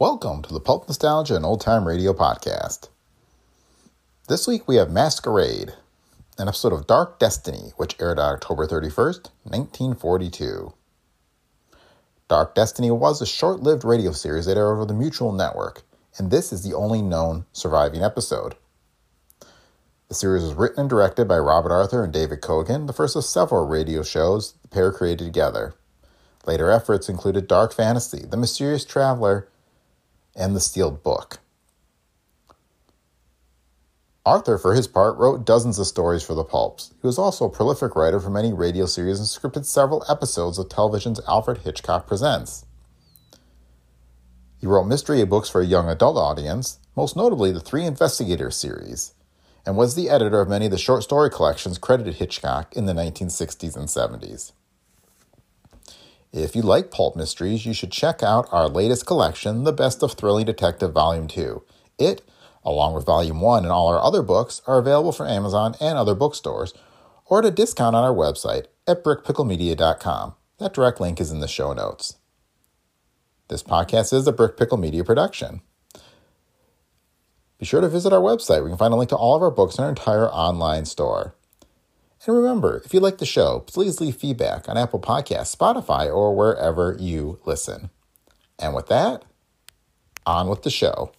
Welcome to the Pulp Nostalgia and Old Time Radio podcast. This week we have Masquerade, an episode of Dark Destiny, which aired on October 31st, 1942. Dark Destiny was a short lived radio series that aired over the Mutual Network, and this is the only known surviving episode. The series was written and directed by Robert Arthur and David Kogan, the first of several radio shows the pair created together. Later efforts included Dark Fantasy, The Mysterious Traveler, and The Sealed Book. Arthur, for his part, wrote dozens of stories for the pulps. He was also a prolific writer for many radio series and scripted several episodes of television's Alfred Hitchcock Presents. He wrote mystery books for a young adult audience, most notably the Three Investigators series, and was the editor of many of the short story collections credited Hitchcock in the 1960s and 70s. If you like pulp mysteries, you should check out our latest collection, The Best of Thrilling Detective Volume 2. It, along with Volume 1 and all our other books, are available from Amazon and other bookstores, or at a discount on our website at brickpicklemedia.com. That direct link is in the show notes. This podcast is a Brick Pickle Media production. Be sure to visit our website We can find a link to all of our books and our entire online store. And remember, if you like the show, please leave feedback on Apple Podcasts, Spotify, or wherever you listen. And with that, on with the show.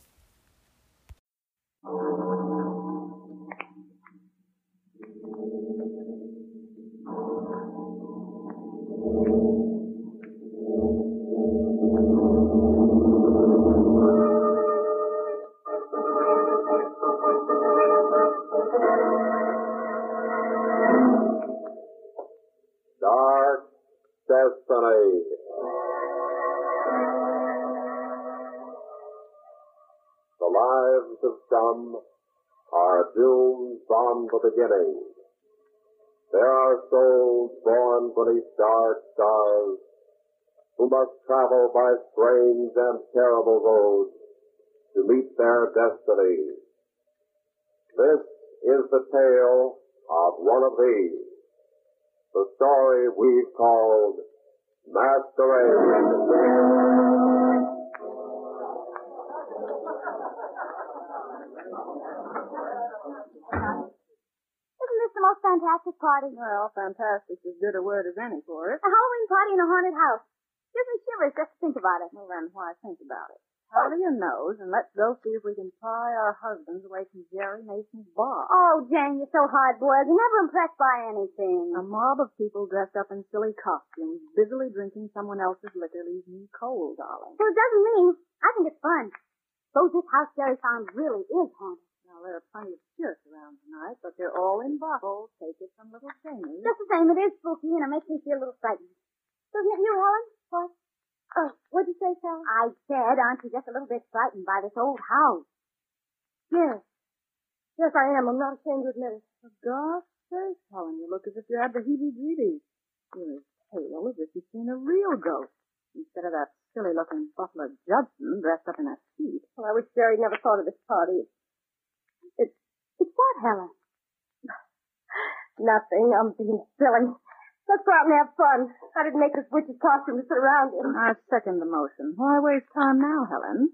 The most fantastic party? Well, fantastic's as good a word as any for it. A Halloween party in a haunted house. Gives me shivers just to think about it. Well, then why think about it? Oh. Powder your nose and let's go see if we can pry our husbands away from Jerry Mason's bar. Oh, Jane, you're so hard-boiled. You're never impressed by anything. A mob of people dressed up in silly costumes, busily drinking someone else's liquor leaves me cold, darling. Well, it doesn't mean. I think it's fun. Suppose this house Jerry found really is haunted. Now, there are plenty of spirits around tonight, but they're all in bottles. Take it from little Jamie. Just the same, it is spooky, and it makes me feel a little frightened. So, you, you Helen? What? Oh, what'd you say, Sally? I said, aren't you just a little bit frightened by this old house? Yes. Yes, I am. I'm not ashamed to admit it. For God's sake, Helen, you look as if you had the heebie-jeebies. You're as pale as if you'd seen a real ghost, instead of that silly-looking Butler Judson dressed up in a suit. Well, I wish Jerry never thought of this party. It's what, Helen? Nothing. I'm being silly. Let's go out and have fun. I didn't make this witch's costume to sit around in. I second the motion. Why waste time now, Helen?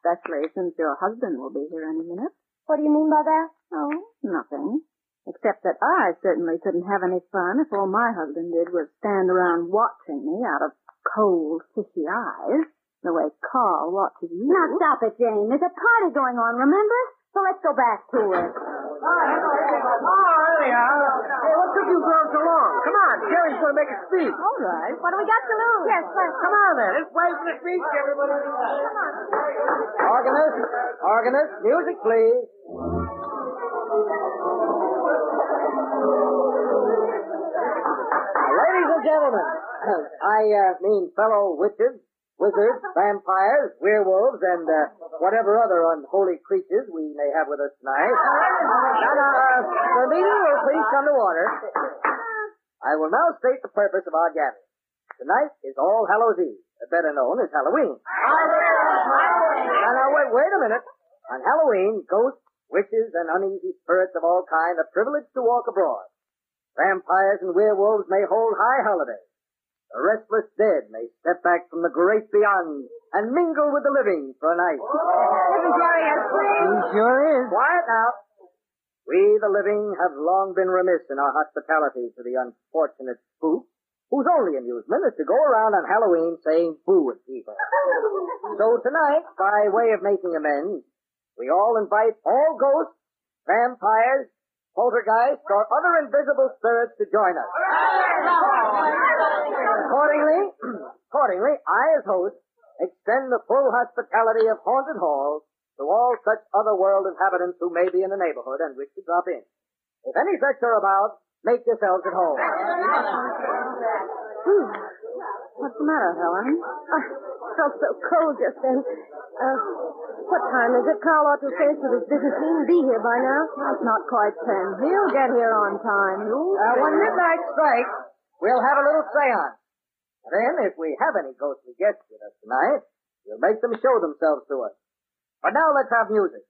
Especially since your husband will be here any minute. What do you mean by that? Oh, nothing. Except that I certainly couldn't have any fun if all my husband did was stand around watching me out of cold, fishy eyes, the way Carl watches you. Now stop it, Jane. There's a party going on, remember? So let's go back to it. Oh, anyhow. Hey, what took you girls so long? Come on, Jerry's going to make a speech. All right. What do we got to lose? Yes, let's Come on, then. Let's wait for the speech, everybody. Come on. Organist, organist, music, please. Ladies and gentlemen, I uh, mean fellow witches, wizards, vampires, werewolves, and uh, whatever other unholy creatures we may have with us tonight. Now, uh, the meeting will please come to order. I will now state the purpose of our gathering. Tonight is All Hallows Eve, better known as Halloween. Now, now, wait, wait a minute. On Halloween, ghosts, witches, and uneasy spirits of all kinds are privileged to walk abroad. Vampires and werewolves may hold high holidays. The restless dead may step back from the great beyond and mingle with the living for a night. Isn't Jerry a He sure is. Quiet now. We, the living, have long been remiss in our hospitality to the unfortunate spook, whose only amusement is to go around on Halloween saying boo at people. so tonight, by way of making amends, we all invite all ghosts, vampires, poltergeists, or other invisible spirits to join us. Accordingly, I, as host, extend the full hospitality of Haunted Hall to all such other world inhabitants who may be in the neighborhood and wish to drop in. If any such are about, make yourselves at home. What's the matter, Helen? I felt so cold just then. Uh, what time is it? Carl ought to have finished with his business meeting be here by now. It's not quite ten. He'll get here on time. You'll Uh, when midnight strikes, we'll have a little seance. And then, if we have any ghostly guests with us tonight, we'll make them show themselves to us. But now let's have music.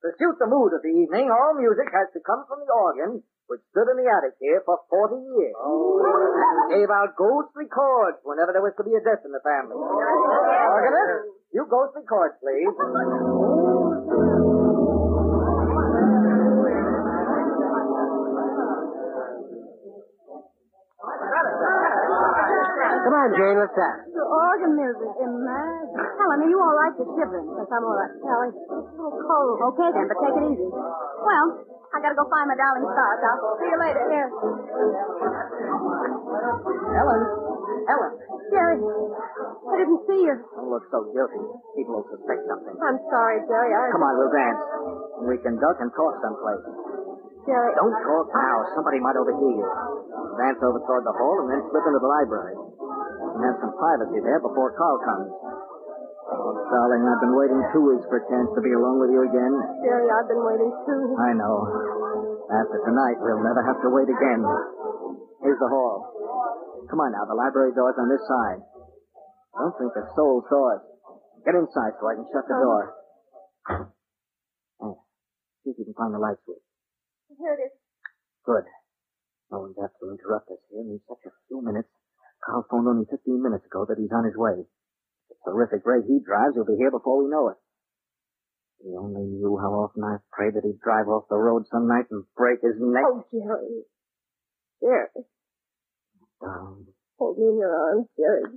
To suit the mood of the evening, all music has to come from the organ, which stood in the attic here for 40 years. And gave out ghostly chords whenever there was to be a death in the family. Oh. Organist, you ghostly chords, please. On, Jane, have it. The organ music. Imagine. Helen, are you all right? You're shivering. Yes, I'm all right. Sally, it's a little cold. Okay, then, but take it easy. Well, I gotta go find my darling stars. I'll see you later. Here. Helen, Helen. Jerry, I didn't see you. Don't look so guilty. People will suspect something. I'm sorry, Jerry. I... Come on, we'll dance. We can duck and talk someplace. Jerry. Don't talk now. Somebody might overhear you. Dance over toward the hall and then slip into the library. And have some privacy there before Carl comes. Oh, darling, I've been waiting two weeks for a chance to be alone with you again. Jerry, I've been waiting too. I know. After tonight, we'll never have to wait again. Here's the hall. Come on now, the library door's on this side. I Don't think a soul saw us. Get inside so I can shut the door. Oh, see if you can find the light switch. Here it is. Good. No one's apt to interrupt us here in such a few minutes. Carl phoned only 15 minutes ago that he's on his way. The terrific rate he drives, he'll be here before we know it. He only knew how often I've prayed that he'd drive off the road some night and break his neck. Oh, Jerry. Jerry, Darling, hold me in your arms, Jerry.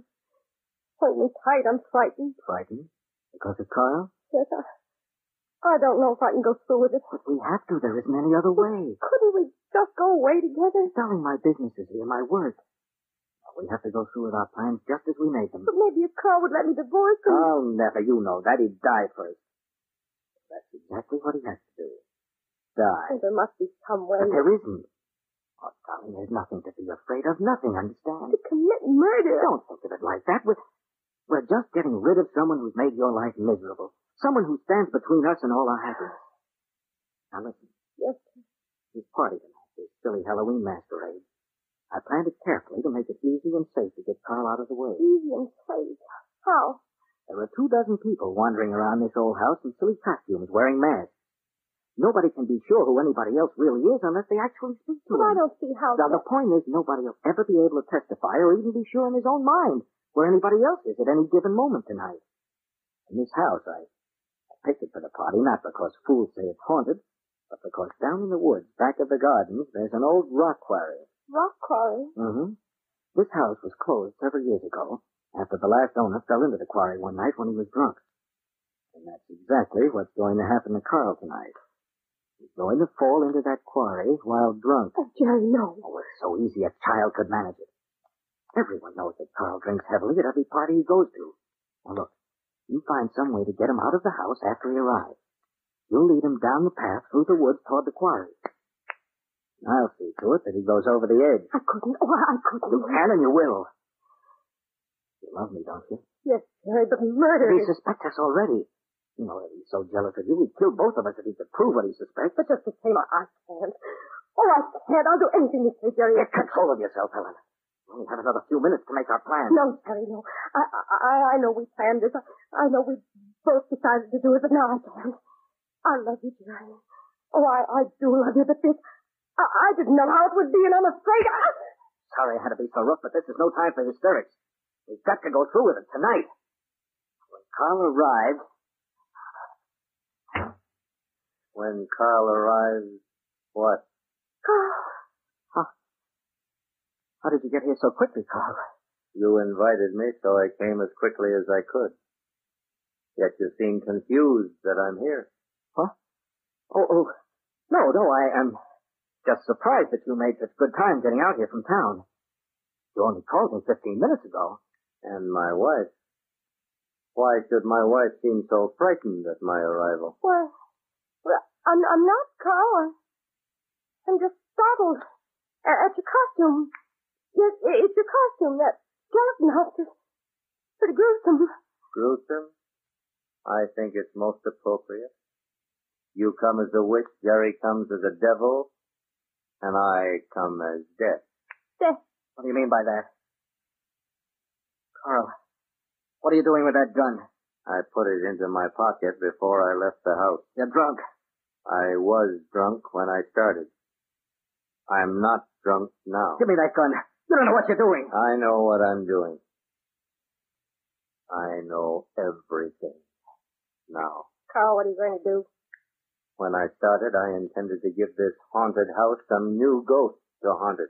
Hold me tight. I'm frightened. frightened? Because of Carl? Yes, I, I don't know if I can go through with it. But we have to. There isn't any other way. Couldn't we just go away together? Darling, my business is here, my work. We have to go through with our plans just as we made them. But maybe if Carl would let me divorce him. Oh, never. You know that. He'd die first. That's exactly what he has to do. Die. Oh, there must be some way. But there isn't. Oh, darling, there's nothing to be afraid of. Nothing, understand? To commit murder. Don't think of it like that. We're, we're just getting rid of someone who's made your life miserable. Someone who stands between us and all our happiness. Now listen. Yes. Sir. This party tonight, this silly Halloween masquerade. I planned it carefully to make it easy and safe to get Carl out of the way. Easy and safe. How? There are two dozen people wandering around this old house in silly costumes wearing masks. Nobody can be sure who anybody else really is unless they actually speak to But I don't see how. Now, the point is, nobody will ever be able to testify or even be sure in his own mind where anybody else is at any given moment tonight. In this house, I, I picked it for the party, not because fools say it's haunted, but because down in the woods, back of the gardens, there's an old rock quarry. Rock quarry. Mm-hmm. This house was closed several years ago after the last owner fell into the quarry one night when he was drunk. And that's exactly what's going to happen to Carl tonight. He's going to fall into that quarry while drunk. Oh, Jerry, no. Oh, it's so easy a child could manage it. Everyone knows that Carl drinks heavily at every party he goes to. Now look, you find some way to get him out of the house after he arrives. You'll lead him down the path through the woods toward the quarry. I'll see to it that he goes over the edge. I couldn't. Oh, I couldn't. You can and you will. You love me, don't you? Yes, Jerry, but murder. He is- suspects us already. You know that he's so jealous of you, he'd kill both of us if he could prove what he suspects. But just the same, I, can't. Oh, I can't. I'll do anything you say, Jerry. Get control of yourself, Helen. We only have another few minutes to make our plans. No, Jerry, no. I, I, I know we planned this. I, I know we both decided to do it, but now I can't. I love you, Jerry. Oh, I, I do love you, but this, I, I didn't know how it would be, and I'm afraid I... Sorry I had to be so rough, but this is no time for hysterics. We've got to go through with it tonight. When Carl arrived. When Carl arrived, what? Carl, How did you get here so quickly, Carl? You invited me, so I came as quickly as I could. Yet you seem confused that I'm here. Huh? Oh, oh. No, no, I am just surprised that you made such good time getting out here from town. You only called me 15 minutes ago. And my wife? Why should my wife seem so frightened at my arrival? well, well I'm, I'm not, Carl. I'm just startled at, at your costume. Yes, i- it's your costume, that skeleton hunt. is pretty gruesome. Gruesome? I think it's most appropriate. You come as a witch, Jerry comes as a devil, and I come as death. Death. What do you mean by that? Carl, what are you doing with that gun? I put it into my pocket before I left the house. You're drunk. I was drunk when I started. I'm not drunk now. Give me that gun. You don't know what you're doing. I know what I'm doing. I know everything now. Carl, what are you going to do? When I started, I intended to give this haunted house some new ghosts to haunt it.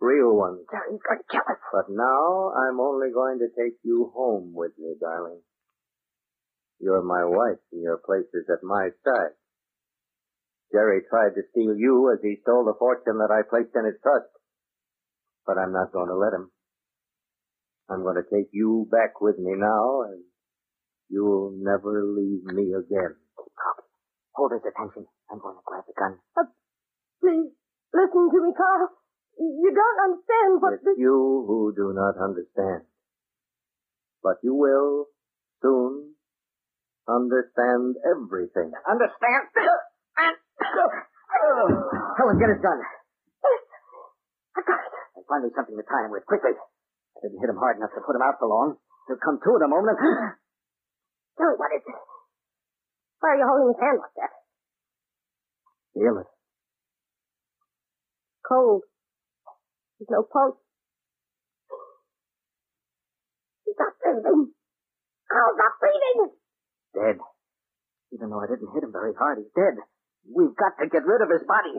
Real ones. Jerry's going to kill us. But now I'm only going to take you home with me, darling. You're my wife, and your place is at my side. Jerry tried to steal you as he stole the fortune that I placed in his trust. But I'm not going to let him. I'm going to take you back with me now, and you'll never leave me again. Hold his attention. I'm going to grab the gun. Uh, please, listen to me, Carl. You don't understand what It's this... you who do not understand. But you will soon understand everything. Understand? Helen, get his gun. I got it. And find me something to tie him with, quickly. I didn't hit him hard enough to put him out for long. He'll come to in a moment. and- what is it? Why are you holding his hand like that? Feel it. Cold. There's no pulse. He's not breathing. Oh, Carl's not breathing. Dead. Even though I didn't hit him very hard, he's dead. We've got to get rid of his body.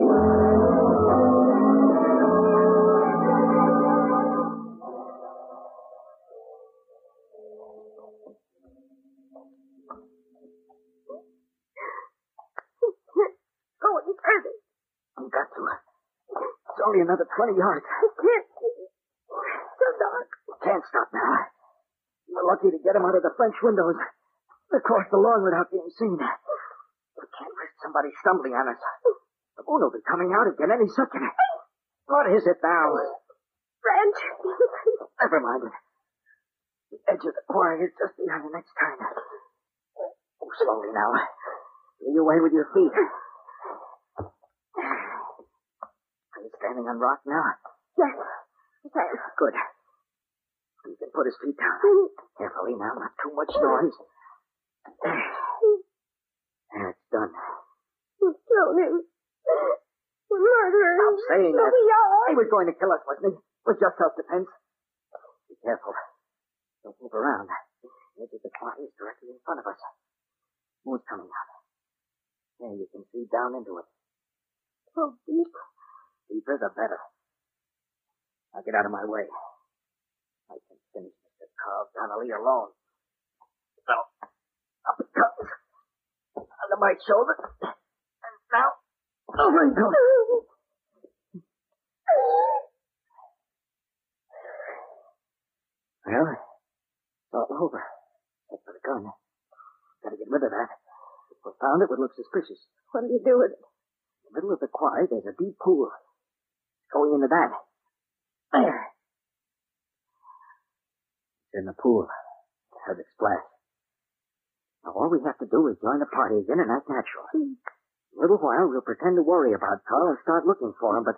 Another 20 yards. I can't see. So dark. Can't stop now. We're lucky to get him out of the French windows. Across the lawn without being seen. We can't risk somebody stumbling on us. The moon will be coming out again any second. What is it now? French. Never mind it. The edge of the quarry is just behind the next turn. Oh, slowly now. Feel your way with your feet. Are you standing on rock now? yes. Okay. Good. You can put his feet down. Carefully now, not too much noise. There, it's done. You killed him. Murderer. Stop saying that. He was going to kill us, wasn't he? It was just self-defense. Be careful. Don't move around. The edge of the quarry is directly in front of us. Moon's coming out. There, you can see down into it. So deep. Deeper, the better. Now get out of my way. I can finish Mr. Carl Donnelly alone. So, up it comes. Under my shoulder. And now, oh over it goes. Well, it's all over. Except for the gun. Gotta get rid of that. If we found it, would look suspicious. What do you do with it? In the middle of the quarry, there's a deep pool. Going into that. There. It's in the pool. Heard it splash. Now, all we have to do is join the party again and act natural. Hmm. In a little while, we'll pretend to worry about Carl and start looking for him, but,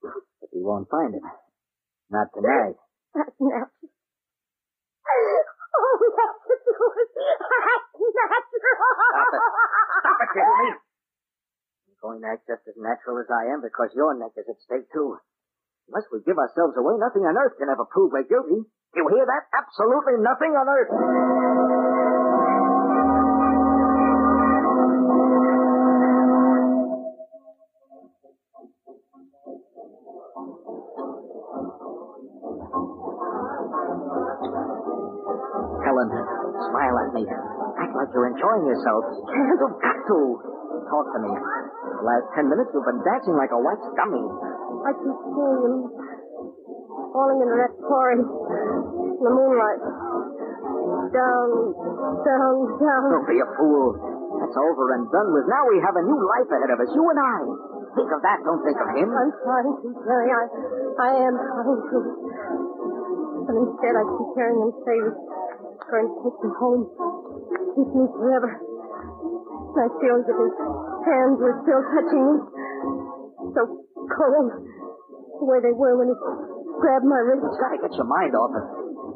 but we won't find him. Not tonight. That's natural. Oh, that's the truth. That's natural. Stop it. Stop it, you me? I'm going act just as natural as I am because your neck is at stake, too. Unless we give ourselves away, nothing on earth can ever prove we're guilty. You hear that? Absolutely nothing on earth. Helen, smile at me. Act like you're enjoying yourself. You've got to. Talk to me. The last ten minutes you've been dancing like a wax dummy. I keep seeing him falling into that quarry in the moonlight. Down, down, down. Don't be a fool. That's over and done with. Now we have a new life ahead of us, you and I. Think of that, don't think of him. I'm trying to, Jerry. I, I am trying to. But instead, I keep hearing him say he's going to take me home, keep me forever. And I feel as if his hands were still touching me. So cold, the way they were when he grabbed my wrist. You gotta get your mind off it.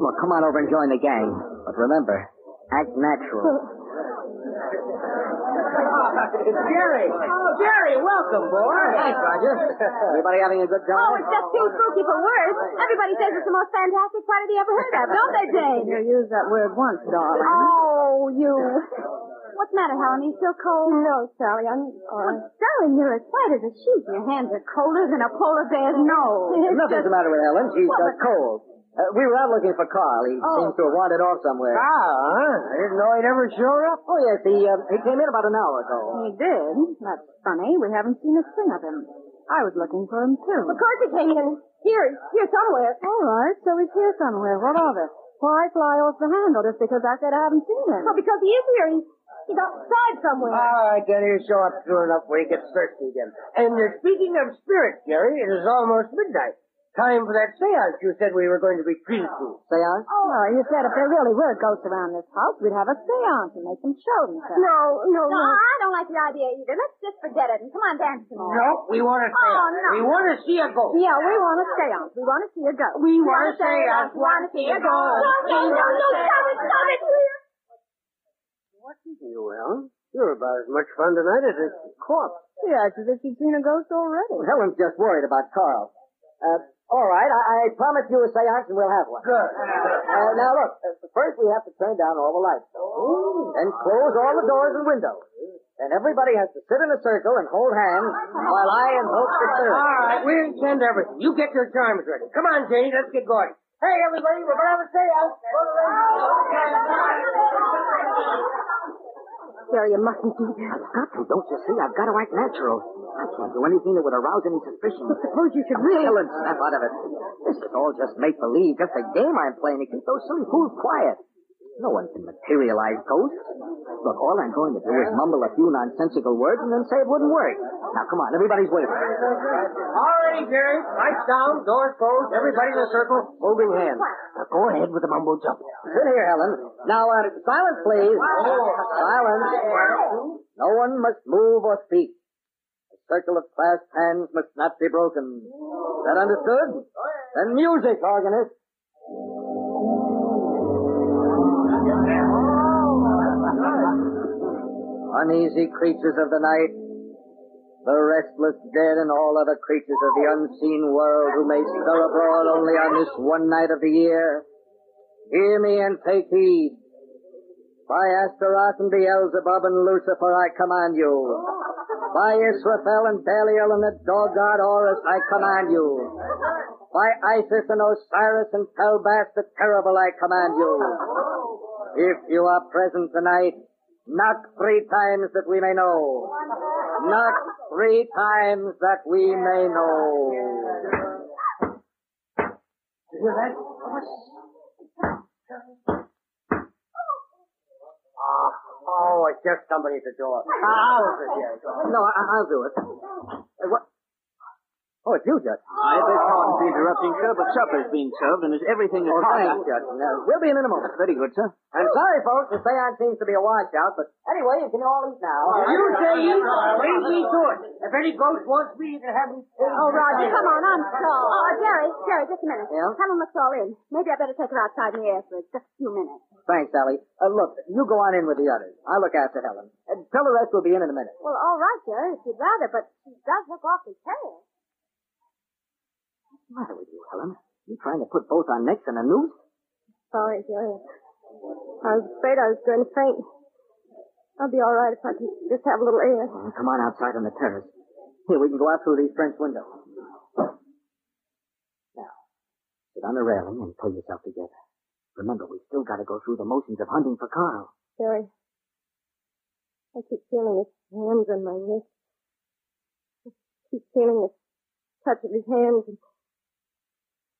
Look, come on over and join the gang. But remember, act natural. Jerry! Oh, Jerry, welcome, boy. Thanks, Roger. Everybody having a good time? Oh, it's just too spooky for words. Everybody says it's the most fantastic party they ever heard of, don't they, Jane? You used that word once, darling. Oh, you. What's the matter, Helen? Are you still cold? No, Sally, I'm all right. Well, darling, you're as white as a sheet. Your hands are colder than a polar bear's nose. Nothing's the matter with Helen. She's Well, just cold. Uh, we were out looking for Carl. He Oh. seems to have wandered off somewhere. Ah, huh? I didn't know he'd ever show up. Oh, yes, he, uh, he came in about an hour ago. He did. That's funny. We haven't seen a thing of him. I was looking for him, too. Of course he came in. Here, here somewhere. All right, so he's here somewhere. What of it? Why fly off the handle just because I said I haven't seen him? Well, because he is here. He, he's outside somewhere. All right, then he'll show up soon enough when he gets thirsty again. And uh, speaking of spirits, Jerry, it is almost midnight. Time for that seance you said we were going to be treated to. Seance? Oh, no, you said if there really were ghosts around this house, we'd have a seance and make them show themselves. No, no, No, no. I don't like the idea either. Let's just forget it and come on, dance some more. No, we want a Oh, seance. no. We want to see a ghost. Yeah, we want a seance. We want to see a ghost. We want a seance. We want to see a ghost. No, no, no, no, stop it, stop it. What's it you, Helen? You're about as much fun tonight as a corpse. She acts as if she'd seen a ghost already. Helen's just worried about Carl. Uh, all right, I, I promise you a seance and we'll have one. Good. Uh, now look, uh, first we have to turn down all the lights. Then close all the doors and windows. And everybody has to sit in a circle and hold hands while I invoke the third. All right, we intend everything. You get your charms ready. Come on, Janie, let's get going. Hey, everybody, we're going to have a seance. Jerry, you mustn't do that. I've got to, don't you see? I've got to act natural. I can't do anything that would arouse any suspicion. Suppose you should really... Helen, snap out of it. This is all just make-believe, just a game I'm playing to keep those silly fools quiet. No one can materialize ghosts. Look, all I'm going to do is mumble a few nonsensical words and then say it wouldn't work. Now, come on, everybody's waiting. All ready, Jerry. Lights down, doors closed, everybody in a circle, holding hands. Now go ahead with the mumbo jump. Sit here, Helen. Now, uh, silence, please. Silence. No one must move or speak. The circle of clasped hands must not be broken. Is that understood? Then music, organist. Uneasy creatures of the night, the restless dead and all other creatures of the unseen world who may stir abroad only on this one night of the year, hear me and take heed. By Astaroth and Beelzebub and Lucifer I command you. By Israfel and Belial and the dog god Horus I command you. By Isis and Osiris and Pelbas the terrible I command you. If you are present tonight, knock three times that we may know. Knock three times that we may know. You hear that? Oh, oh, it's just somebody at the door. I'll open it, No, I- I'll do it. What? Oh, it's you, Judge. I beg pardon for interrupting, sir, but supper's being served and is everything is Oh, hot. thanks, Judge. Uh, we'll be in in a moment. Very good, sir. I'm sorry, folks. The seance seems to be a washout, but anyway, you can all eat now. You say eat, leave me to it. If any ghost wants me, you can have me. Oh, Roger, come on, I'm sorry. Oh, Jerry, Jerry, just a minute. Yeah? Helen looks all in. Maybe I better take her outside in the air for just a few minutes. Thanks, Sally. Uh, look, you go on in with the others. I'll look after Helen. Uh, tell the rest we'll be in in a minute. Well, all right, Jerry, if you'd rather, but she does look awfully pale. What's the matter with you, Helen? You trying to put both our necks in a noose? Sorry, Jerry. I was afraid I was going to faint. I'll be all right if I can just have a little air. Oh, come on outside on the terrace. Here, we can go out through these French windows. Now, sit on the railing and pull yourself together. Remember, we've still got to go through the motions of hunting for Carl. Jerry, I keep feeling his hands on my wrist. I keep feeling the touch of his hands and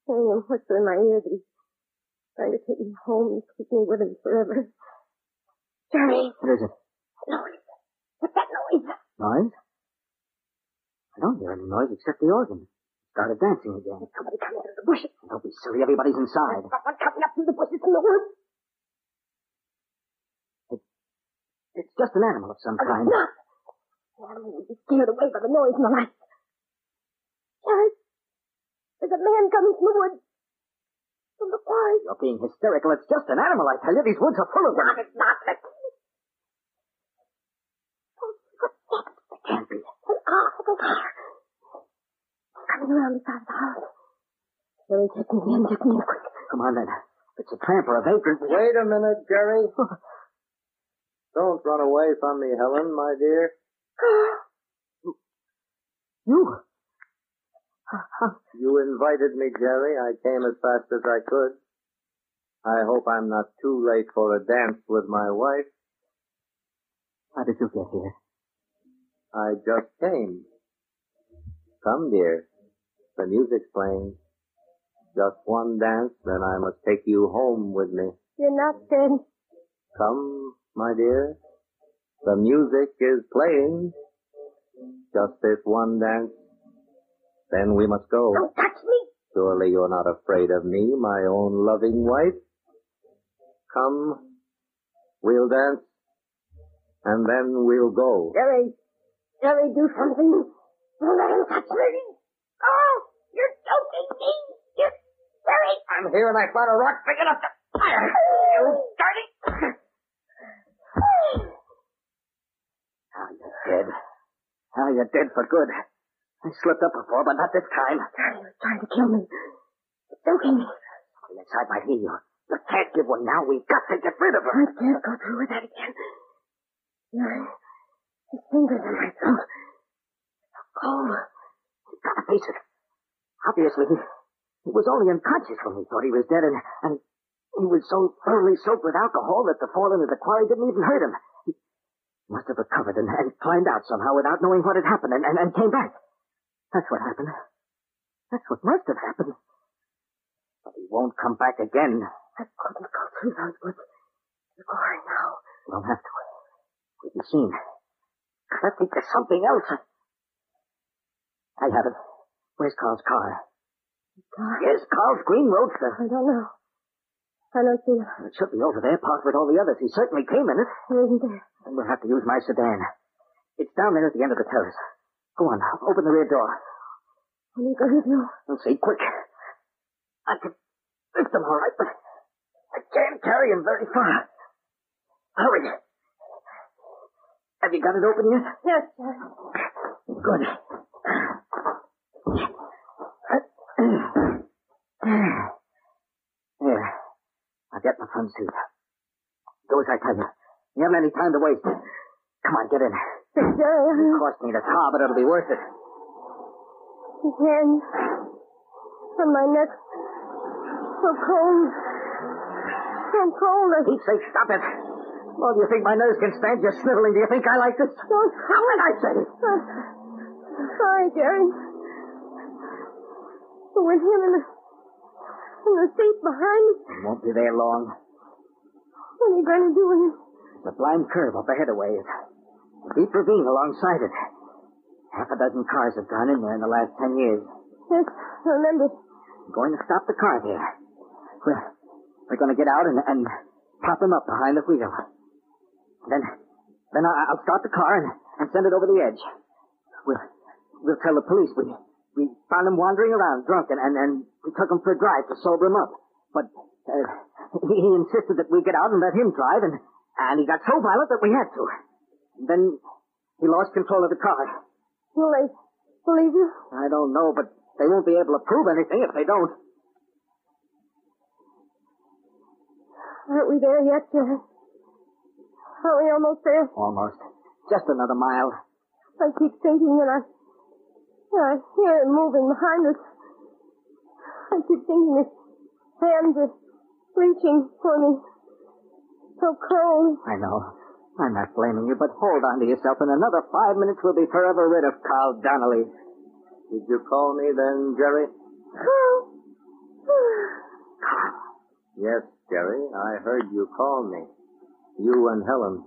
hearing him whisper in my ear that he's trying to take me home and keep me with him forever. Jerry, What is it? noise. What's that noise? Noise? I don't hear any noise except the organ. Started dancing again. Somebody coming out of the bushes. Don't be silly. Everybody's inside. Someone coming up through the bushes in the woods. It's just an animal of some Oh, kind. it's not. The animal would be scared away by the noise and the light. Jerry, there's a man coming from the woods. From the forest. You're being hysterical. It's just an animal, I tell you. These woods are full of them. Not, it's not. Let's Footsteps. It can't be. They are. They are. Coming around the side of the house. Jerry, take me in. Take me in quick. Come on, then. It's a tramp or a vagrant. Wait a minute, Jerry. Don't run away from me, Helen, my dear. You? You invited me, Jerry. I came as fast as I could. I hope I'm not too late for a dance with my wife. How did you get here? I just came. Come, dear. The music's playing. Just one dance, then I must take you home with me. You're not dead. Come, my dear. The music is playing. Just this one dance. Then we must go. Don't touch me. Surely you're not afraid of me, my own loving wife. Come, we'll dance, and then we'll go. Jerry. Jerry, do something. Don't let him touch me. Oh, you're choking me. You're, Jerry. I'm here and I found a rock big enough to fire. You dirty. Now you're dead. Now you're dead for good. I slipped up before, but not this time. Was trying to kill me. Choking me. Something inside might heal you. Can't give one now. We've got to get rid of her. I can't go through with that again. His fingers in my throat. So cold. Oh. You've got to face it. Obviously, he, he was only unconscious when we thought he was dead, and, and he was so thoroughly soaked with alcohol that the fall into the quarry didn't even hurt him. He must have recovered and, and climbed out somehow without knowing what had happened and, and, and came back. That's what happened. That's what must have happened. But he won't come back again. I couldn't go through those woods. The quarry now. We don't have to. We'll be seen. I think there's something else. I have it. Where's Carl's car? His car? Yes, Carl's green roadster. I don't know. I don't see it. It should be over there, parked with all the others. He certainly came in it. It isn't there. Then we'll have to use my sedan. It's down there at the end of the terrace. Go on, open the rear door. You going to do? We'll see, quick. I can lift him all right, but I can't carry him very far. Hurry. Have you got it open yet? Yes, sir. Good. There. I'll get my front seat. Do as I tell you. You haven't any time to waste. Come on, get in. Yes, Jerry. It cost me the car, but it'll be worth it. Hands on my neck. So cold. So cold. I Pete's sake, stop it. Well, do you think my nose can stand you sniveling? Do you think I like this? don't Stop it, I say. I'm sorry, Jerry. But with him in the, in the seat behind me, He won't be there long. what are you going to do with him? The blind curve up ahead of ways. A deep ravine alongside it. Half a dozen cars have gone in there in the last ten years. Yes, I remember. I'm going to stop the car there. We're, we're going to get out and, and pop him up behind the wheel. Then, then I- I'll start the car and, and send it over the edge. We'll, we'll tell the police we, we found him wandering around drunk and, and, and we took him for a drive to sober him up. But uh, he, he insisted that we get out and let him drive, and, and he got so violent that we had to. Then he lost control of the car. Will they believe you? I don't know, but they won't be able to prove anything if they don't. Aren't we there yet, Jerry? Are we almost there? Almost. Just another mile. I keep thinking that I, that I hear it moving behind us. I keep thinking his hands are reaching for me. So cold. I know. I'm not blaming you, but hold on to yourself. In another five minutes, we'll be forever rid of Carl Donnelly. Did you call me then, Jerry? Yes, Jerry. I heard you call me. You and Helen.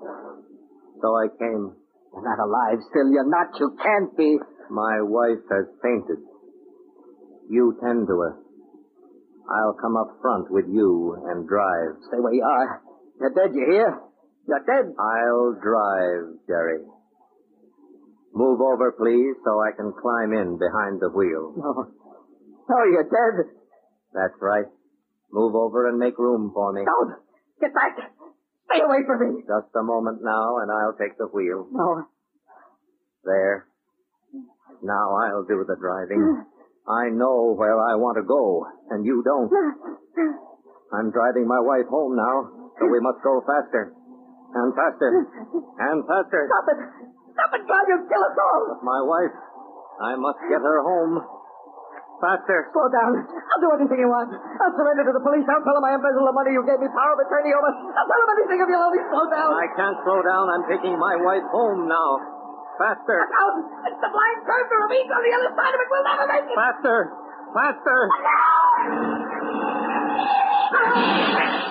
So I came. You're not alive still. You're not. You can't be. My wife has fainted. You tend to her. I'll come up front with you and drive. Stay where you are. You're dead, you hear? You're dead. I'll drive, Jerry. Move over, please, so I can climb in behind the wheel. No. Oh, no, you're dead. That's right. Move over and make room for me. Don't. Get back. Stay away from me. Just a moment now, and I'll take the wheel. No. There. Now I'll do the driving. I know where I want to go, and you don't. I'm driving my wife home now, so we must go faster. And faster. And faster. Stop it. Stop it, God. You'll kill us all. My wife. I must get her home. Faster. Slow down. I'll do anything you want. I'll surrender to the police. I'll tell them I embezzled the money you gave me power of attorney over. I'll tell them anything if you'll only slow down. I can't slow down. I'm taking my wife home now. Faster. Look out. It's the blind curve to Ravine on the other side of it. We'll never make it. Faster. Faster. Hello?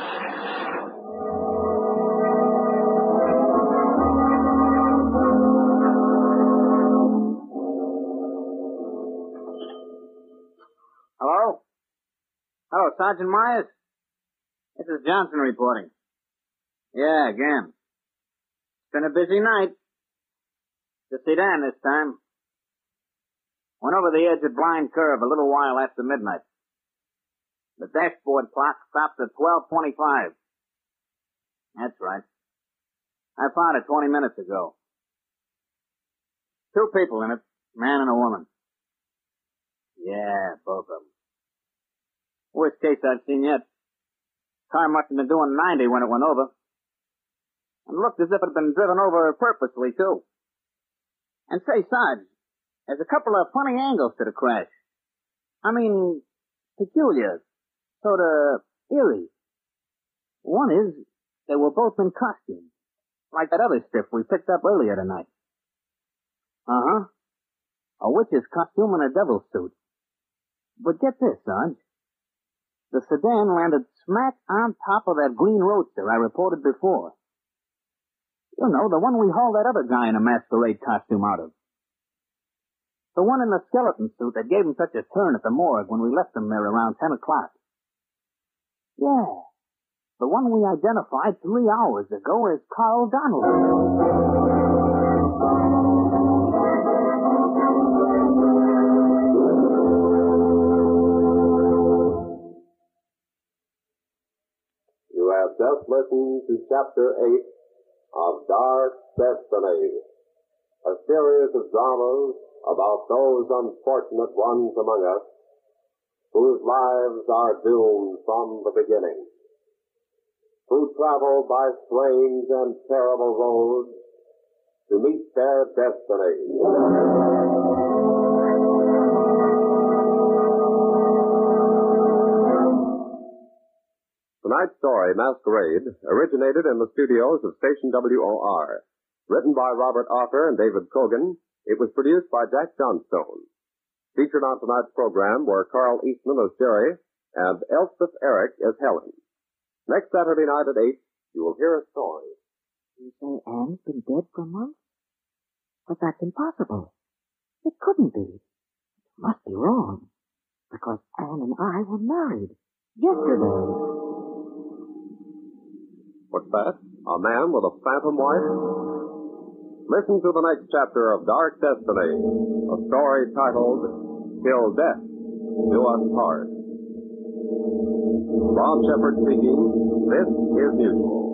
Hello, Sergeant Myers? This is Johnson reporting. Yeah, again. It's been a busy night. The sedan this time. Went over the edge of Blind Curve a little while after midnight. The dashboard clock stopped at 12.25. That's right. I found it 20 minutes ago. Two people in it, man and a woman. Yeah, both of them. Worst case I've seen yet. Car must have been doing 90 when it went over. And looked as if it had been driven over purposely, too. And say, Sarge, there's a couple of funny angles to the crash. I mean, peculiar. Sort of eerie. One is, they were both in costume. Like that other stiff we picked up earlier tonight. Uh-huh. A witch's costume and a devil's suit. But get this, Sarge. The sedan landed smack on top of that green roadster I reported before. You know, the one we hauled that other guy in a masquerade costume out of. The one in the skeleton suit that gave him such a turn at the morgue when we left him there around 10 o'clock. Yeah. The one we identified three hours ago as Carl Donnelly. Just listened to Chapter 8 of Dark Destiny, a series of dramas about those unfortunate ones among us whose lives are doomed from the beginning, who travel by strange and terrible roads to meet their destiny. Tonight's story, Masquerade, originated in the studios of Station WOR. Written by Robert Arthur and David Kogan, it was produced by Jack Johnstone. Featured on tonight's program were Carl Eastman as Jerry and Elspeth Eric as Helen. Next Saturday night at 8, you will hear a story. You say Anne's been dead for months? But that's impossible. It couldn't be. It must be wrong. Because Anne and I were married. Yesterday. What's that? A man with a phantom wife? Listen to the next chapter of Dark Destiny, a story titled Till Death Do Us Part. Ron Shepard speaking. This is Mutual.